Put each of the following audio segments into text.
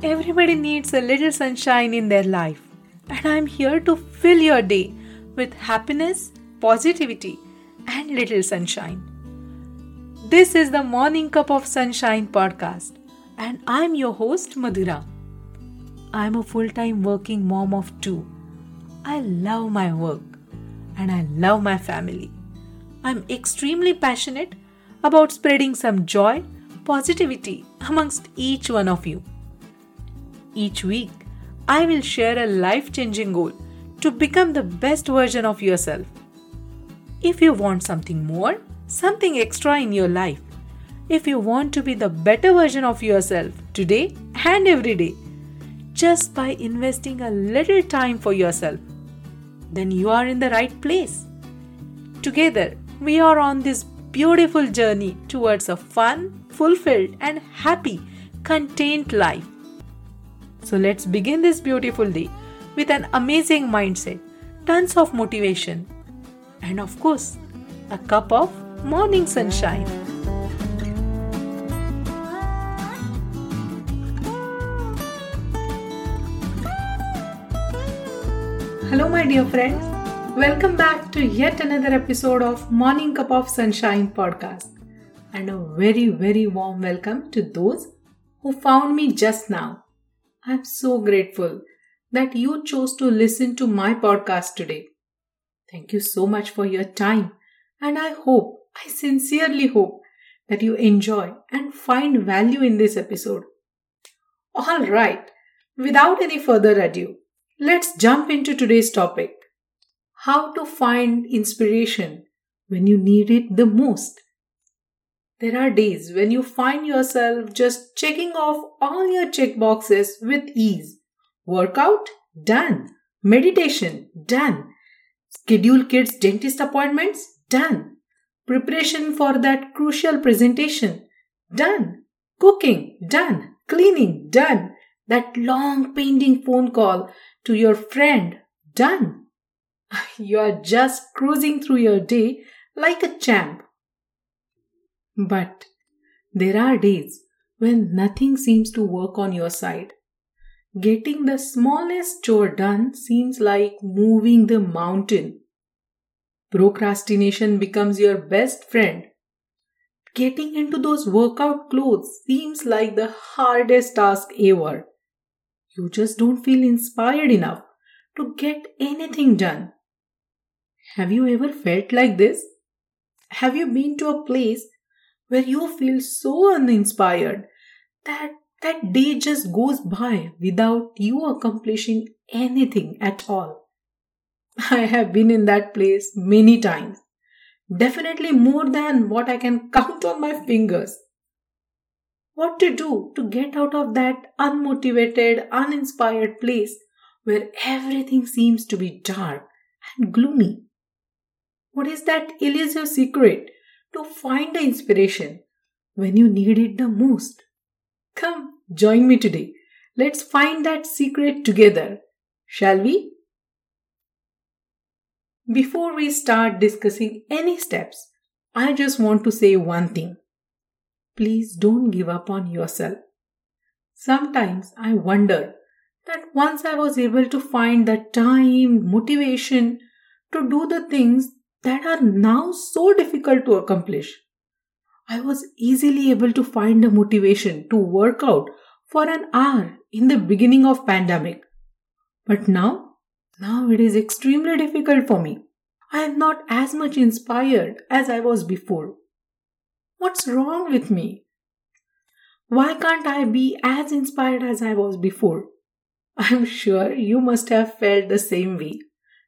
Everybody needs a little sunshine in their life, and I'm here to fill your day with happiness, positivity, and little sunshine. This is the Morning Cup of Sunshine podcast, and I'm your host, Madhura. I'm a full time working mom of two. I love my work and I love my family. I'm extremely passionate about spreading some joy, positivity amongst each one of you. Each week, I will share a life changing goal to become the best version of yourself. If you want something more, something extra in your life, if you want to be the better version of yourself today and every day, just by investing a little time for yourself, then you are in the right place. Together, we are on this beautiful journey towards a fun, fulfilled, and happy, content life. So let's begin this beautiful day with an amazing mindset, tons of motivation, and of course, a cup of morning sunshine. Hello, my dear friends. Welcome back to yet another episode of Morning Cup of Sunshine podcast. And a very, very warm welcome to those who found me just now. I'm so grateful that you chose to listen to my podcast today. Thank you so much for your time, and I hope, I sincerely hope, that you enjoy and find value in this episode. All right, without any further ado, let's jump into today's topic how to find inspiration when you need it the most. There are days when you find yourself just checking off all your check boxes with ease. Workout? Done. Meditation? Done. Schedule kids' dentist appointments? Done. Preparation for that crucial presentation? Done. Cooking? Done. Cleaning? Done. That long pending phone call to your friend? Done. You are just cruising through your day like a champ. But there are days when nothing seems to work on your side. Getting the smallest chore done seems like moving the mountain. Procrastination becomes your best friend. Getting into those workout clothes seems like the hardest task ever. You just don't feel inspired enough to get anything done. Have you ever felt like this? Have you been to a place where you feel so uninspired that that day just goes by without you accomplishing anything at all. I have been in that place many times, definitely more than what I can count on my fingers. What to do to get out of that unmotivated, uninspired place where everything seems to be dark and gloomy? What is that elusive secret to find the inspiration when you need it the most. Come, join me today. Let's find that secret together, shall we? Before we start discussing any steps, I just want to say one thing. Please don't give up on yourself. Sometimes I wonder that once I was able to find the time, motivation to do the things that are now so difficult to accomplish. I was easily able to find the motivation to work out for an hour in the beginning of pandemic. But now, now it is extremely difficult for me. I am not as much inspired as I was before. What's wrong with me? Why can't I be as inspired as I was before? I'm sure you must have felt the same way.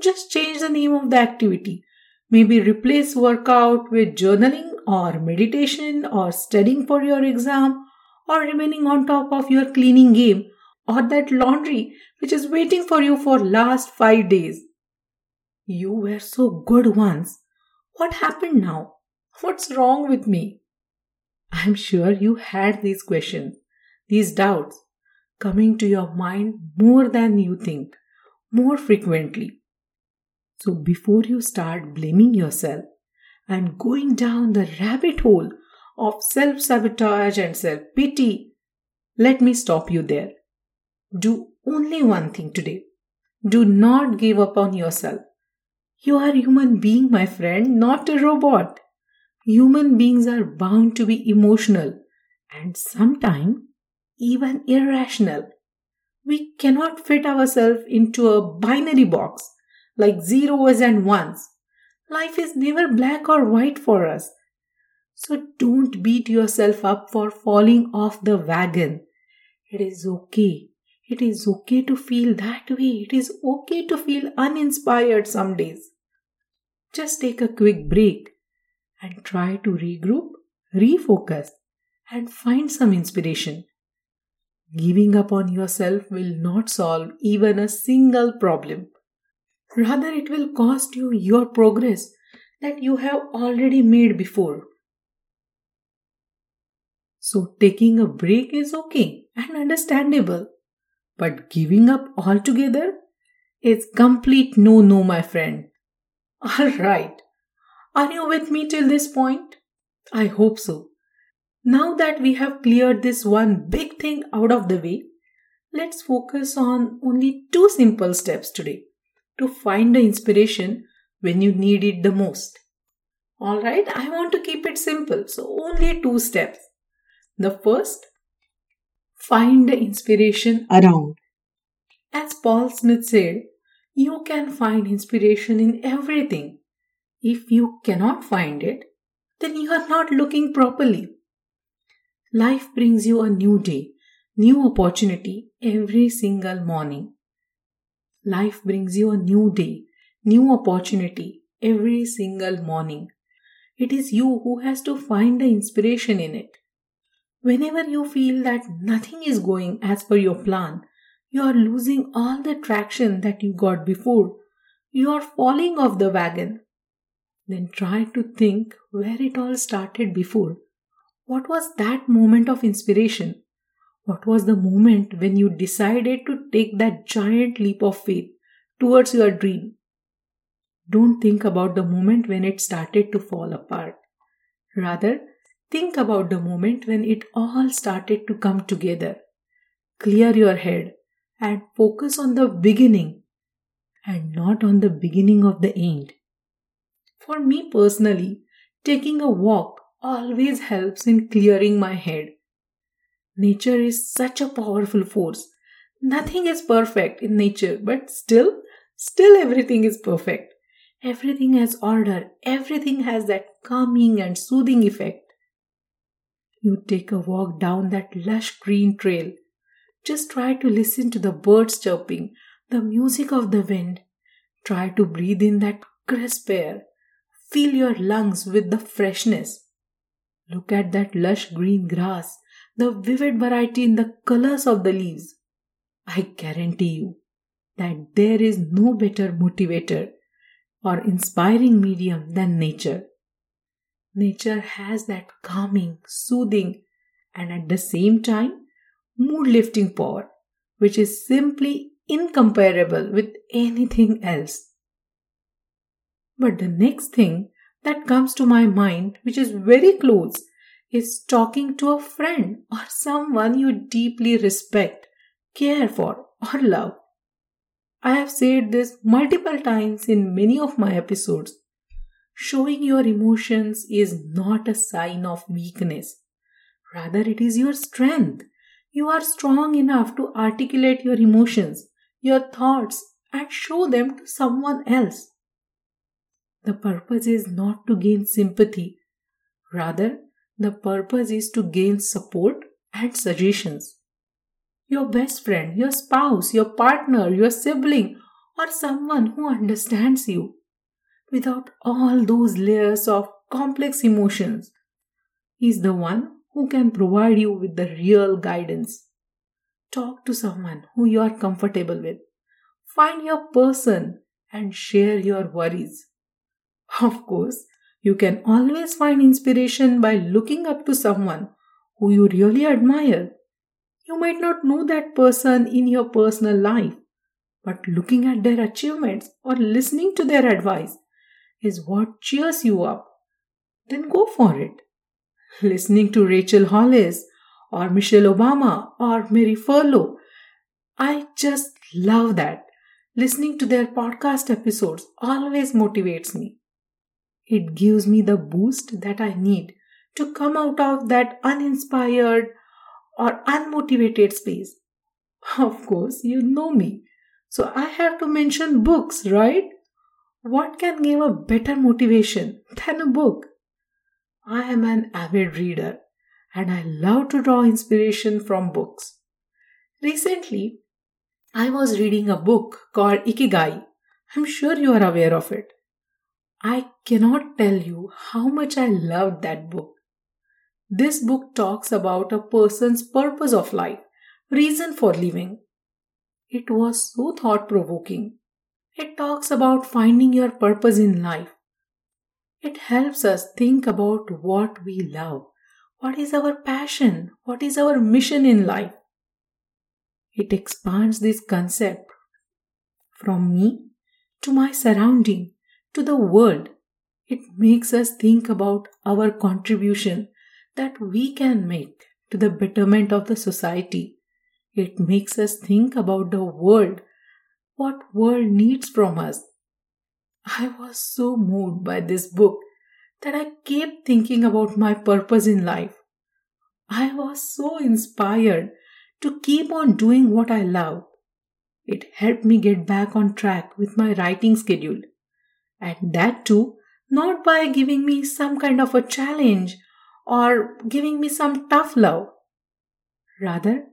Just change the name of the activity Maybe replace workout with journaling or meditation or studying for your exam or remaining on top of your cleaning game or that laundry which is waiting for you for last 5 days. You were so good once. What happened now? What's wrong with me? I'm sure you had these questions, these doubts coming to your mind more than you think, more frequently. So before you start blaming yourself and going down the rabbit hole of self sabotage and self pity, let me stop you there. Do only one thing today. Do not give up on yourself. You are a human being, my friend, not a robot. Human beings are bound to be emotional and sometimes even irrational. We cannot fit ourselves into a binary box like zeros and ones. Life is never black or white for us. So don't beat yourself up for falling off the wagon. It is okay. It is okay to feel that way. It is okay to feel uninspired some days. Just take a quick break and try to regroup, refocus, and find some inspiration. Giving up on yourself will not solve even a single problem. Rather, it will cost you your progress that you have already made before. So, taking a break is okay and understandable, but giving up altogether is complete no no, my friend. Alright, are you with me till this point? I hope so. Now that we have cleared this one big thing out of the way, let's focus on only two simple steps today to find the inspiration when you need it the most. Alright, I want to keep it simple, so only two steps. The first, find the inspiration around. As Paul Smith said, you can find inspiration in everything. If you cannot find it, then you are not looking properly. Life brings you a new day, new opportunity every single morning. Life brings you a new day, new opportunity every single morning. It is you who has to find the inspiration in it. Whenever you feel that nothing is going as per your plan, you are losing all the traction that you got before. You are falling off the wagon. Then try to think where it all started before what was that moment of inspiration? What was the moment when you decided to take that giant leap of faith towards your dream? Don't think about the moment when it started to fall apart. Rather, think about the moment when it all started to come together. Clear your head and focus on the beginning and not on the beginning of the end. For me personally, taking a walk always helps in clearing my head. Nature is such a powerful force. Nothing is perfect in nature, but still, still everything is perfect. Everything has order, everything has that calming and soothing effect. You take a walk down that lush green trail. Just try to listen to the birds chirping, the music of the wind. Try to breathe in that crisp air. Fill your lungs with the freshness. Look at that lush green grass, the vivid variety in the colors of the leaves. I guarantee you that there is no better motivator or inspiring medium than nature. Nature has that calming, soothing, and at the same time, mood lifting power, which is simply incomparable with anything else. But the next thing that comes to my mind, which is very close, is talking to a friend or someone you deeply respect, care for, or love. I have said this multiple times in many of my episodes. Showing your emotions is not a sign of weakness. Rather, it is your strength. You are strong enough to articulate your emotions, your thoughts, and show them to someone else. The purpose is not to gain sympathy. Rather, the purpose is to gain support and suggestions. Your best friend, your spouse, your partner, your sibling, or someone who understands you without all those layers of complex emotions is the one who can provide you with the real guidance. Talk to someone who you are comfortable with. Find your person and share your worries. Of course, you can always find inspiration by looking up to someone who you really admire. You might not know that person in your personal life, but looking at their achievements or listening to their advice is what cheers you up. Then go for it. Listening to Rachel Hollis or Michelle Obama or Marie Forleo I just love that. Listening to their podcast episodes always motivates me. It gives me the boost that I need to come out of that uninspired or unmotivated space. Of course, you know me. So I have to mention books, right? What can give a better motivation than a book? I am an avid reader and I love to draw inspiration from books. Recently, I was reading a book called Ikigai. I'm sure you are aware of it. I cannot tell you how much I loved that book. This book talks about a person's purpose of life, reason for living. It was so thought provoking. It talks about finding your purpose in life. It helps us think about what we love, what is our passion, what is our mission in life. It expands this concept from me to my surrounding to the world. It makes us think about our contribution that we can make to the betterment of the society. It makes us think about the world, what world needs from us. I was so moved by this book that I kept thinking about my purpose in life. I was so inspired to keep on doing what I love. It helped me get back on track with my writing schedule. And that too, not by giving me some kind of a challenge or giving me some tough love. Rather,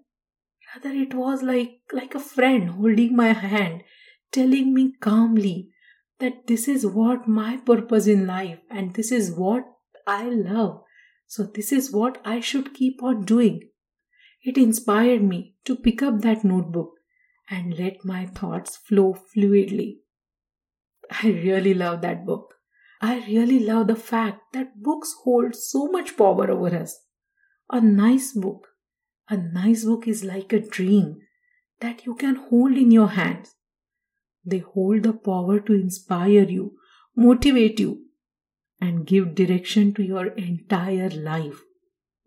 rather it was like, like a friend holding my hand, telling me calmly that this is what my purpose in life and this is what I love. So this is what I should keep on doing. It inspired me to pick up that notebook and let my thoughts flow fluidly. I really love that book. I really love the fact that books hold so much power over us. A nice book, a nice book is like a dream that you can hold in your hands. They hold the power to inspire you, motivate you, and give direction to your entire life.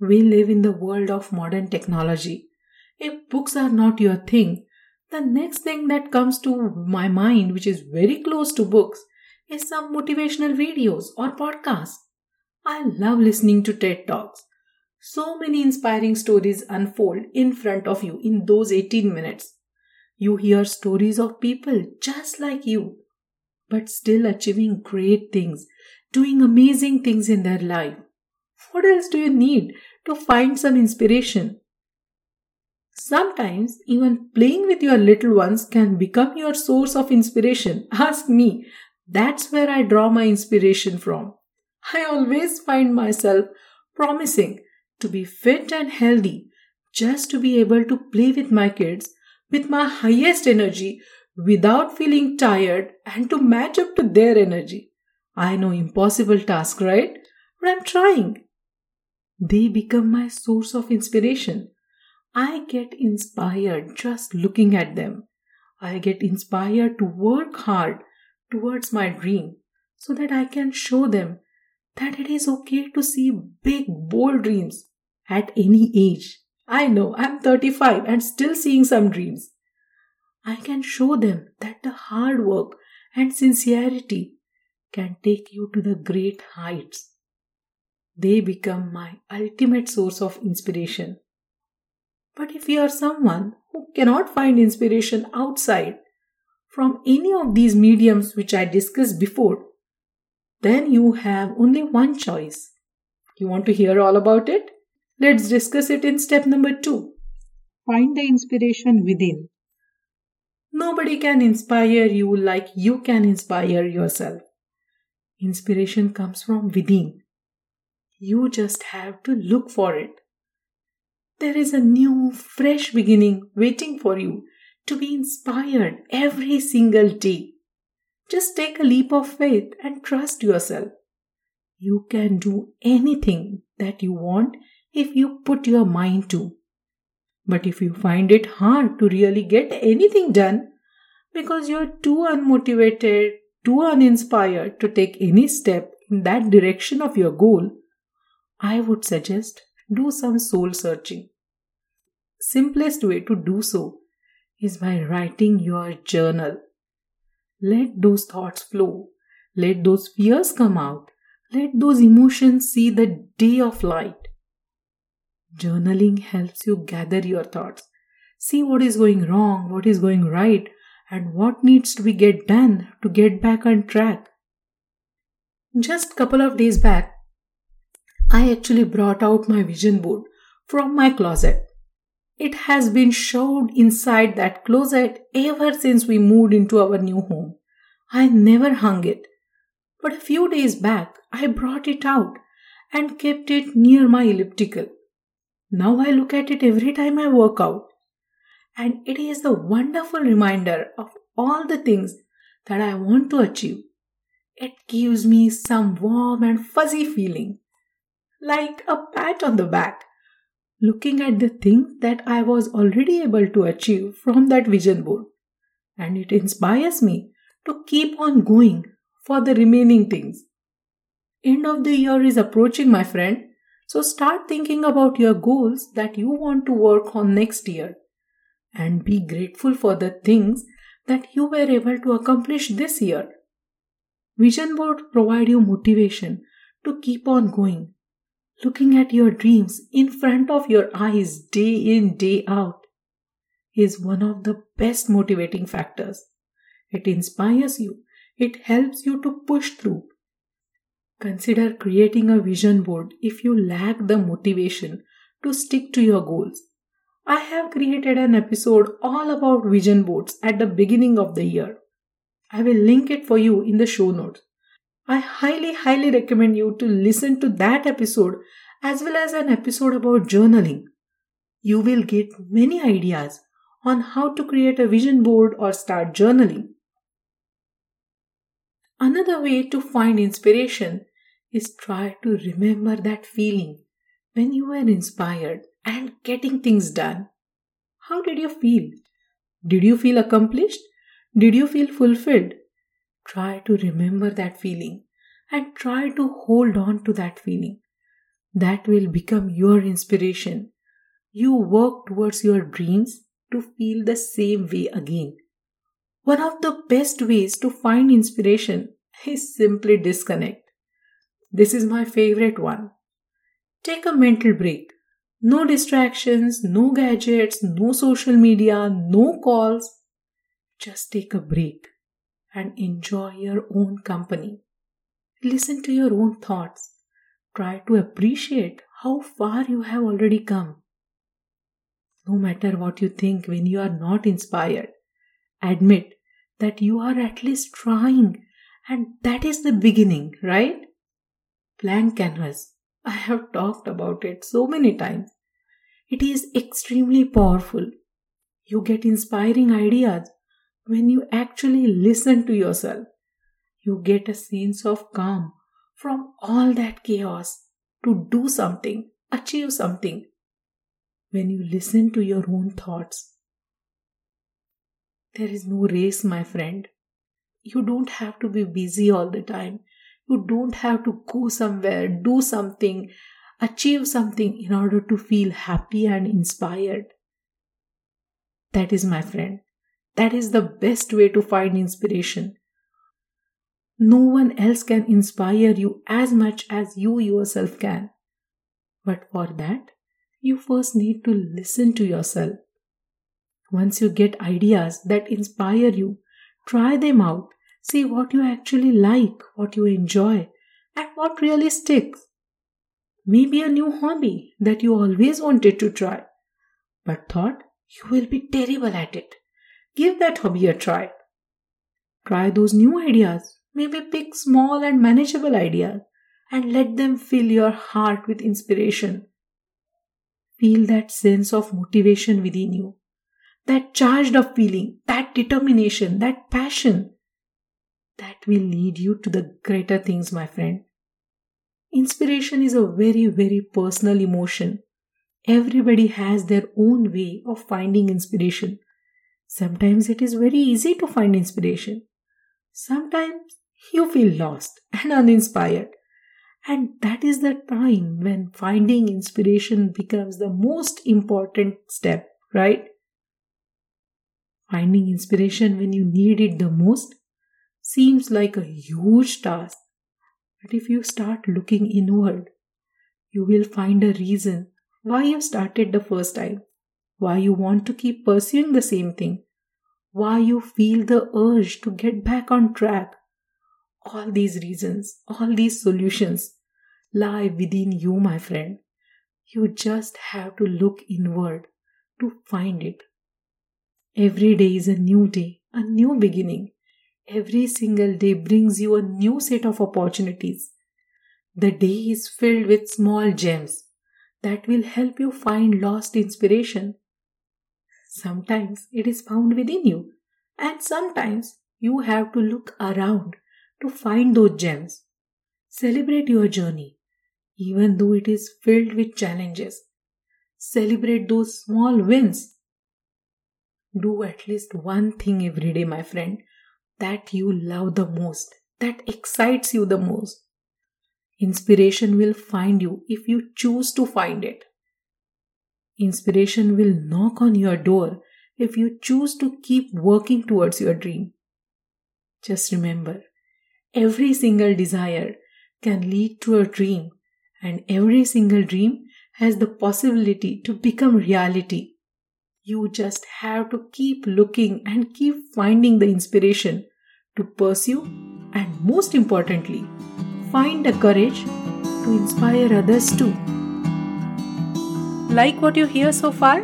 We live in the world of modern technology. If books are not your thing, the next thing that comes to my mind, which is very close to books, is some motivational videos or podcasts. I love listening to TED Talks. So many inspiring stories unfold in front of you in those 18 minutes. You hear stories of people just like you, but still achieving great things, doing amazing things in their life. What else do you need to find some inspiration. Sometimes, even playing with your little ones can become your source of inspiration. Ask me, that's where I draw my inspiration from. I always find myself promising to be fit and healthy just to be able to play with my kids with my highest energy without feeling tired and to match up to their energy. I know impossible task, right? But I'm trying. They become my source of inspiration. I get inspired just looking at them. I get inspired to work hard towards my dream so that I can show them that it is okay to see big, bold dreams at any age. I know I'm 35 and still seeing some dreams. I can show them that the hard work and sincerity can take you to the great heights. They become my ultimate source of inspiration. But if you are someone who cannot find inspiration outside from any of these mediums which I discussed before, then you have only one choice. You want to hear all about it? Let's discuss it in step number two. Find the inspiration within. Nobody can inspire you like you can inspire yourself. Inspiration comes from within. You just have to look for it. There is a new, fresh beginning waiting for you to be inspired every single day. Just take a leap of faith and trust yourself. You can do anything that you want if you put your mind to. But if you find it hard to really get anything done because you're too unmotivated, too uninspired to take any step in that direction of your goal, I would suggest do some soul searching. Simplest way to do so is by writing your journal. Let those thoughts flow. Let those fears come out. Let those emotions see the day of light. Journaling helps you gather your thoughts, see what is going wrong, what is going right, and what needs to be get done to get back on track. Just couple of days back, I actually brought out my vision board from my closet. It has been shoved inside that closet ever since we moved into our new home. I never hung it. But a few days back, I brought it out and kept it near my elliptical. Now I look at it every time I work out. And it is a wonderful reminder of all the things that I want to achieve. It gives me some warm and fuzzy feeling, like a pat on the back, looking at the things that I was already able to achieve from that vision board. And it inspires me to keep on going for the remaining things. End of the year is approaching, my friend, so start thinking about your goals that you want to work on next year and be grateful for the things that you were able to accomplish this year. Vision board provide you motivation to keep on going, looking at your dreams in front of your eyes day in day out is one of the best motivating factors. It inspires you. It helps you to push through Consider creating a vision board if you lack the motivation to stick to your goals. I have created an episode all about vision boards at the beginning of the year. I will link it for you in the show notes. I highly, highly recommend you to listen to that episode as well as an episode about journaling. You will get many ideas on how to create a vision board or start journaling. Another way to find inspiration is try to remember that feeling when you were inspired and getting things done. How did you feel? Did you feel accomplished? Did you feel fulfilled? Try to remember that feeling and try to hold on to that feeling. That will become your inspiration. You work towards your dreams to feel the same way again. One of the best ways to find inspiration is simply disconnect. This is my favorite one. Take a mental break. No distractions, no gadgets, no social media, no calls. Just take a break and enjoy your own company. Listen to your own thoughts. Try to appreciate how far you have already come. No matter what you think when you are not inspired, admit that you are at least trying, and that is the beginning, right? blank canvas. I have talked about it so many times. It is extremely powerful. You get inspiring ideas when you actually listen to yourself. You get a sense of calm from all that chaos to do something, achieve something. When you listen to your own thoughts, there is no race, my friend. You don't have to be busy all the time. You don't have to go somewhere, do something, achieve something in order to feel happy and inspired. That is, my friend, that is the best way to find inspiration. No one else can inspire you as much as you yourself can. But for that, you first need to listen to yourself. Once you get ideas that inspire you, try them out See what you actually like, what you enjoy, and what really sticks. Maybe a new hobby that you always wanted to try, but thought you will be terrible at it. Give that hobby a try. Try those new ideas. Maybe pick small and manageable ideas and let them fill your heart with inspiration. Feel that sense of motivation within you, that charged up feeling, that determination, that passion that will lead you to the greater things, my friend. Inspiration is a very, very personal emotion. Everybody has their own way of finding inspiration. Sometimes it is very easy to find inspiration. Sometimes you feel lost and uninspired. And that is the time when finding inspiration becomes the most important step, right? Finding inspiration when you need it the most seems like a huge task. But if you start looking inward, you will find a reason why you started the first time, why you want to keep pursuing the same thing, why you feel the urge to get back on track. All these reasons, all these solutions lie within you, my friend. You just have to look inward to find it. Every day is a new day, a new beginning. Every single day brings you a new set of opportunities. The day is filled with small gems that will help you find lost inspiration. Sometimes it is found within you, and sometimes you have to look around to find those gems. Celebrate your journey, even though it is filled with challenges. Celebrate those small wins. Do at least one thing every day, my friend, that you love the most, that excites you the most. Inspiration will find you if you choose to find it. Inspiration will knock on your door if you choose to keep working towards your dream. Just remember, every single desire can lead to a dream, and every single dream has the possibility to become reality. You just have to keep looking and keep finding the inspiration to pursue, and most importantly, find the courage to inspire others too. Like what you hear so far?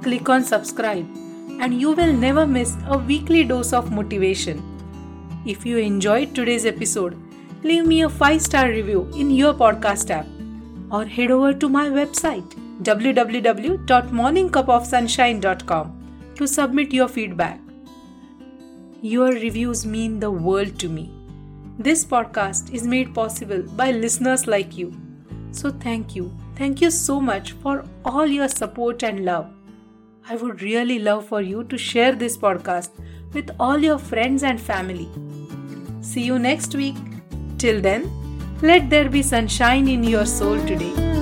Click on subscribe and you will never miss a weekly dose of motivation. If you enjoyed today's episode, leave me a 5 star review in your podcast app or head over to my website www.morningcupofsunshine.com to submit your feedback. Your reviews mean the world to me. This podcast is made possible by listeners like you. So, thank you. Thank you so much for all your support and love. I would really love for you to share this podcast with all your friends and family. See you next week. Till then, let there be sunshine in your soul today.